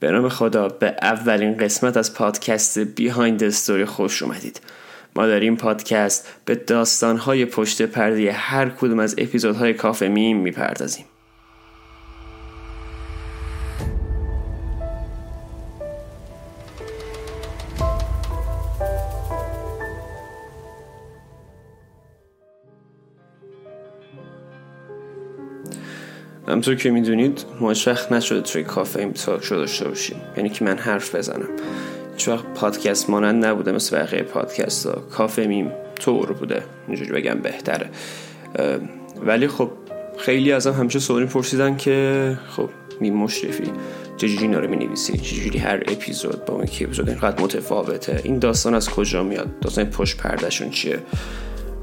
به نام خدا به اولین قسمت از پادکست بیهایند استوری خوش اومدید. ما در این پادکست به داستانهای پشت پرده هر کدوم از اپیزودهای کافه میم می‌پردازیم. همونطور که می‌دونید ما وقت نشده توی کافه این talk داشته باشیم یعنی که من حرف بزنم هیچ وقت پادکست مانند نبوده مثل بقیه پادکست ها کافه میم طور بوده اینجوری بگم بهتره ولی خب خیلی ازم همیشه سوالی پرسیدن که خب میم مشرفی چجوری اینا رو می نویسی چجوری هر اپیزود با اون که اپیزود اینقدر متفاوته این داستان از کجا میاد داستان پشت پردهشون چیه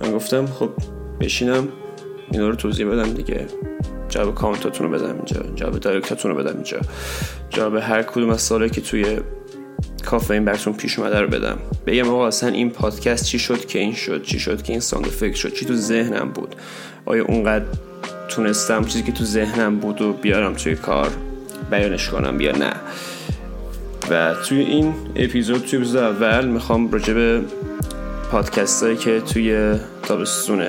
من گفتم خب بشینم اینا رو توضیح بدم دیگه جواب کامنتاتون رو بدم اینجا. جواب دایرکتاتون رو بدم اینجا. جواب هر کدوم از ساله که توی کافه این براتون پیش اومده رو بدم. بگم آقا اصلا این پادکست چی شد که این شد؟ چی شد که این ساند فکر شد؟ چی تو ذهنم بود؟ آیا اونقدر تونستم چیزی که تو ذهنم بود و بیارم توی کار؟ بیانش کنم یا نه؟ و توی این اپیزود توی اپیزود اول می‌خوام راجع به پادکست هایی که توی تابستون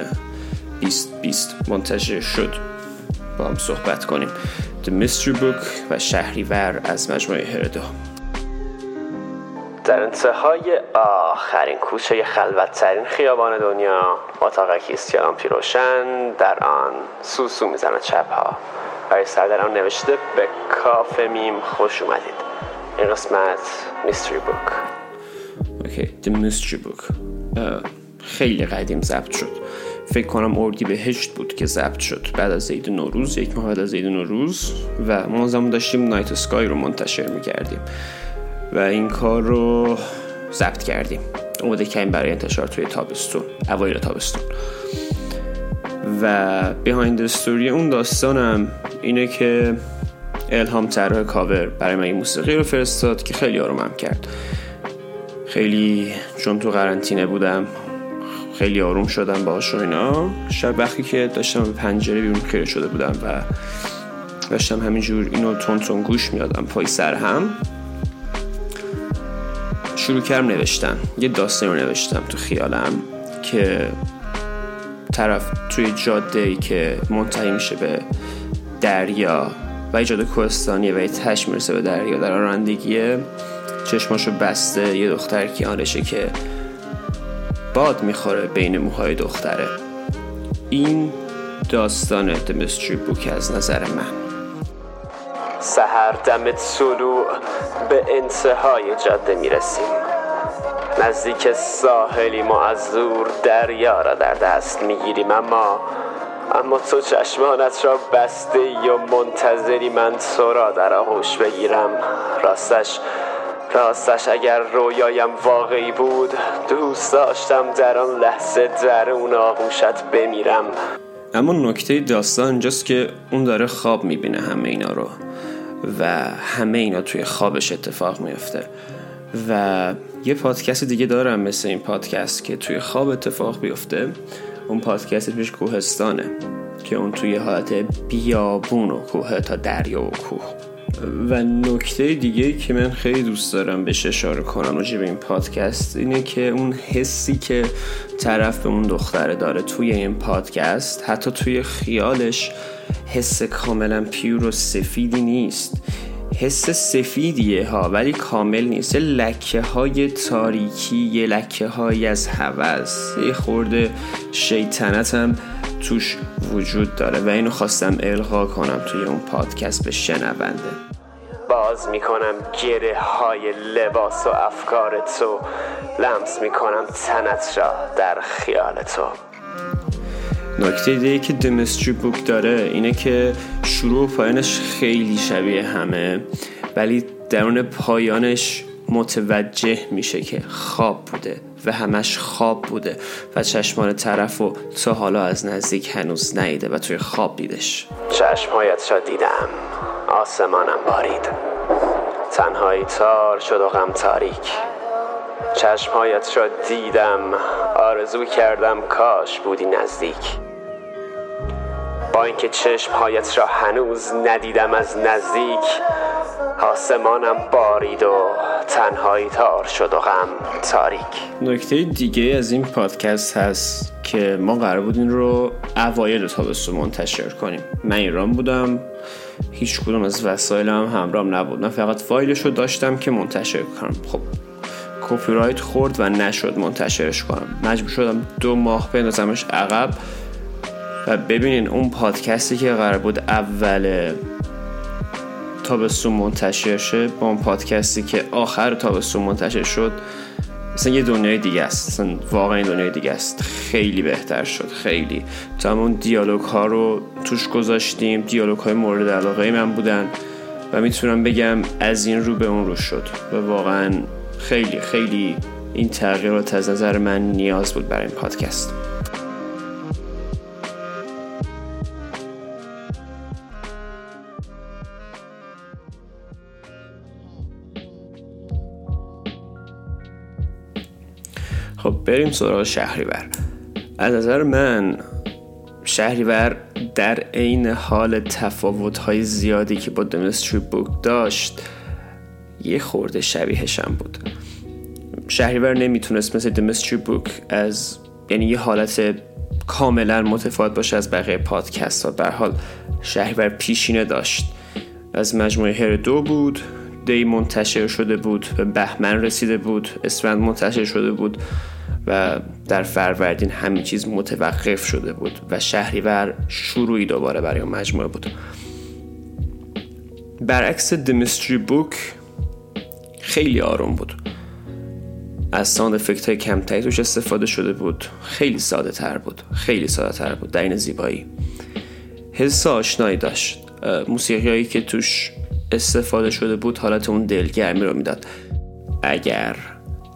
2020 منتشر شد با هم صحبت کنیم. The Mystery Book و شهریور از مجموعه هردا. در انتهای آخرین کوچه خلوتترین خیابان دنیا اتاقکی است که لامپی روشن در آن سوسو می‌زند چپها. برای سر در آن نوشته به کافه میم خوش اومدید. این قسمت میستری بوک اوکی The Mystery Book. خیلی قدیم ضبط شد. فکر کنم اردی بهشت بود که ضبط شد بعد از عید نوروز یک ماه بعد از عید نوروز و ما زمان داشتیم نایت سکای رو منتشر می‌کردیم و این کار رو ضبط کردیم. اومده کردیم برای انتشار توی تابستون اوایل تابستون. و بیهایند استوری اون داستانم اینه که الهام طرح کاور برای من این موسیقی رو فرستاد که خیلی آرومم کرد. خیلی چون تو قرنطینه بودم خیلی آروم شدم باهاش و اینا. شب وقتی که داشتم پنجره بیرون خیره شده بودم و داشتم همینجور اینو تون تون گوش میادم پای سر هم. شروع کردم نوشتم یه داستان رو نوشتم تو خیالم که طرف توی جاده ای که منتهی میشه به دریا و جاده کوهستانیه و یه تش می‌رسه به دریا در رانندگیه چشماشو بسته. یه دختر کیانشه که باد می‌خوره بین موهای دختره. این داستان دمستری بوک از نظر من. سهر دم طلوع به انتهای جاده می‌رسیم. نزدیک ساحلی ما از دور دریا را در دست می‌گیریم اما اما تو چشمانت را بسته یا منتظری من تو را در آغوش بگیرم. راستش راستش اگر رویایم واقعی بود دوست داشتم در آن لحظه در اون آغوشت بمیرم. اما نکته داستان اینجاست که اون داره خواب می‌بینه همه اینا رو و همه اینا توی خوابش اتفاق میفته و یه پادکست دیگه دارم مثل این پادکست که توی خواب اتفاق بیفته. اون پادکست پیش کوهستانه که اون توی حالت بیابون و کوه تا دریا و کوه. و نکته دیگه که من خیلی دوست دارم بهش اشاره کنم راجع به این پادکست اینه که اون حسی که طرف به اون دختره داره توی این پادکست حتی توی خیالش حس کاملا پیور و سفیدی نیست. حس سفیدیه ها ولی کامل نیست. یه لکه های تاریکی یه لکه های از هوس. یه خورده شیطنت هم توش وجود داره و اینو خواستم القا کنم توی اون پادکست به شنونده. باز می‌کنم گره های لباس و افکار تو. لمس می‌کنم تنت را در خیال تو. نکته دیگه که دمستری بوک داره اینه که شروع و پایانش خیلی شبیه همه ولی درون پایانش متوجه میشه که خواب بوده و همش خواب بوده و چشمان طرف و تا حالا از نزدیک هنوز نیده و توی خواب دیدش. چشمهایت را دیدم. آسمانم بارید. تنهایی تار شد و غم تاریک. چشمهایت را دیدم. آرزو کردم کاش بودی نزدیک. اینکه چشمهایت را هنوز ندیدم از نزدیک آسمانم بارید و تنهایی تار شد و غم تاریک. نکته دیگه از این پادکست هست که ما قرار بود این رو اوایل تابستون منتشر کنیم. من ایران بودم هیچ کدوم از وسایل هم همرام نبود. من فقط فایلش رو داشتم که منتشر کنم. خب کپی رایت خورد و نشد منتشرش کنم. مجبور شدم دو ماه بندازمش عقب. و ببینین اون پادکستی که قرار بود اول تابستون منتشر شه با اون پادکستی که آخر تابستون منتشر شد مثلا یه دنیای دیگه است. مثلا واقعا دنیای دیگه است. خیلی بهتر شد. خیلی. تا اون دیالوگ ها رو توش گذاشتیم. دیالوگ های مورد علاقه من بودن و می‌تونم بگم از این رو به اون رو شد. و واقعا خیلی خیلی این تغییرات از نظر من نیاز بود برای این پادکست. خب بریم سراغ شهریور. از نظر من شهریور در عین حال تفاوت های زیادی که با دمستری بوک داشت یه خورده شبیهشم بود. شهریور نمی‌تونست مثل دمستری بوک از یعنی یه حالت کاملا متفاوت باشه از بقیه پادکست ها. حال شهریور پیشینه داشت. از مجموعه هر دو بود. دی منتشر شده بود به بهمن رسیده بود اسفند منتشر شده بود و در فروردین همین چیز متوقف شده بود و شهریور شروعی دوباره برای اون مجموعه بود. برعکس دمستری بوک خیلی آروم بود. از ساند افکت های کمتری توش استفاده شده بود. خیلی ساده تر بود. خیلی ساده تر بود. در این زیبایی. حس آشنایی داشت. موسیقی هایی که توش استفاده شده بود حالت اون دلگرمی رو می‌داد. اگر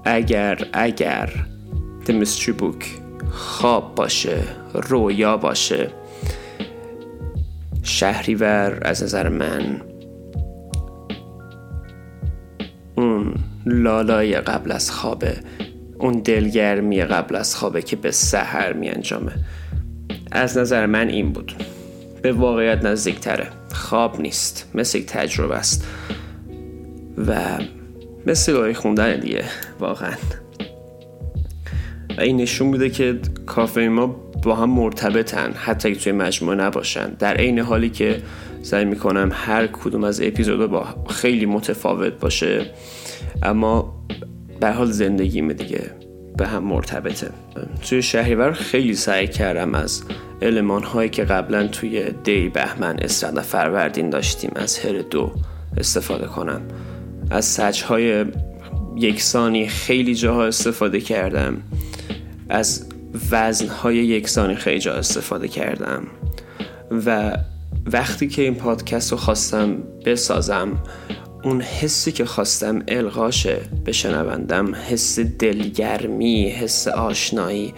اگر اگر Mystery Book خواب باشه رویا باشه شهریور از نظر من اون لالای قبل از خوابه اون دلگرمی قبل از خوابه که به سحر می انجامه از نظر من این بود. به واقعیت نزدیکتره. خواب نیست. مثل یک تجربه است. و مثل گاهی خوندن دیگه واقعا. و این نشون میده که کافه ما با هم مرتبطن حتی که توی مجموعه نباشن. در عین حالی که سعی می‌کنم هر کدوم از اپیزود با خیلی متفاوت باشه اما به حال زندگی دیگه. به هم مرتبطه. توی شهریور خیلی سعی کردم از علمان هایی که قبلا توی دی بهمن استرد و فروردین داشتیم از هر دو استفاده کنم. از سچ های یکسانی خیلی جاها استفاده کردم. از وزنهای یکسانی خیلی جا استفاده کردم. و وقتی که این پادکست رو خواستم بسازم اون حسی که خواستم القاشه به شنوندم حس دلگرمی حس آشنایی.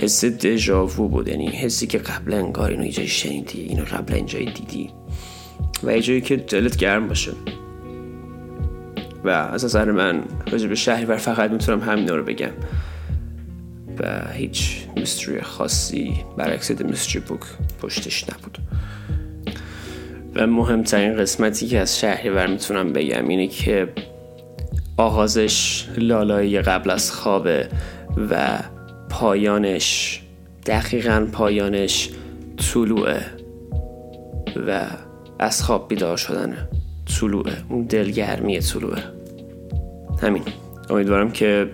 حس دژاوو بود. یعنی حسی که قبل انگار اینو اینجایی شنیدی اینو قبل اینجایی دیدی. و یه جایی که دلت گرم باشه. و از نظر من راجع به شهریور فقط می‌تونم همین رو بگم. و هیچ میستری خاصی برعکس میستری بوک پشتش نبود. و مهمترین قسمتی که از شهریور می‌تونم بگم اینه که آغازش لالایی قبل از خوابه و پایانش دقیقا پایانش طلوعه و از خواب بیدار شدن طلوعه اون دلگرمی طلوعه. همین. امیدوارم که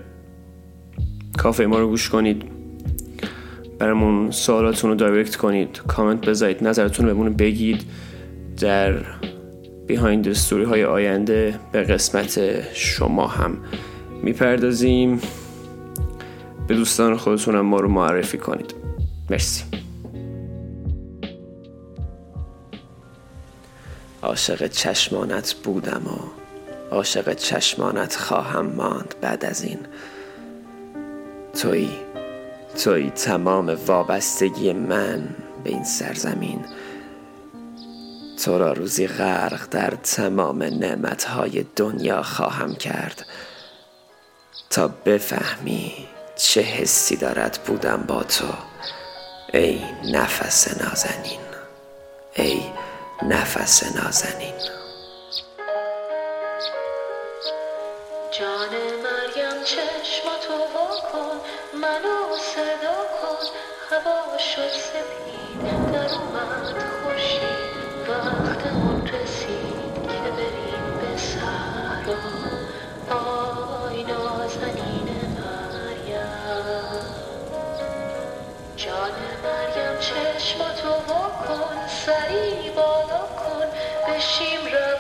کافه ما رو گوش کنید برامون سوالاتون رو دایرکت کنید کامنت بذارید نظرتون رو بهمون بگید در بیهایند ستوری های آینده. به قسمت شما هم می‌پردازیم. به دوستان خودتون هم ما رو معرفی کنید. مرسی. عاشق چشمانت بودم و عاشق چشمانت خواهم ماند بعد از این. توی توی تمام وابستگی من به این سرزمین. تو را روزی غرق در تمام نعمتهای دنیا خواهم کرد. تا بفهمی چه حسی دارد بودم با تو ای نفس نازنین ای نفس نازنین. جان مریم چشم تو کن منو صدا کن هوا شد سپید در اومد خوشی. جان مریم چشم تو کن سری بالا کن بشیم را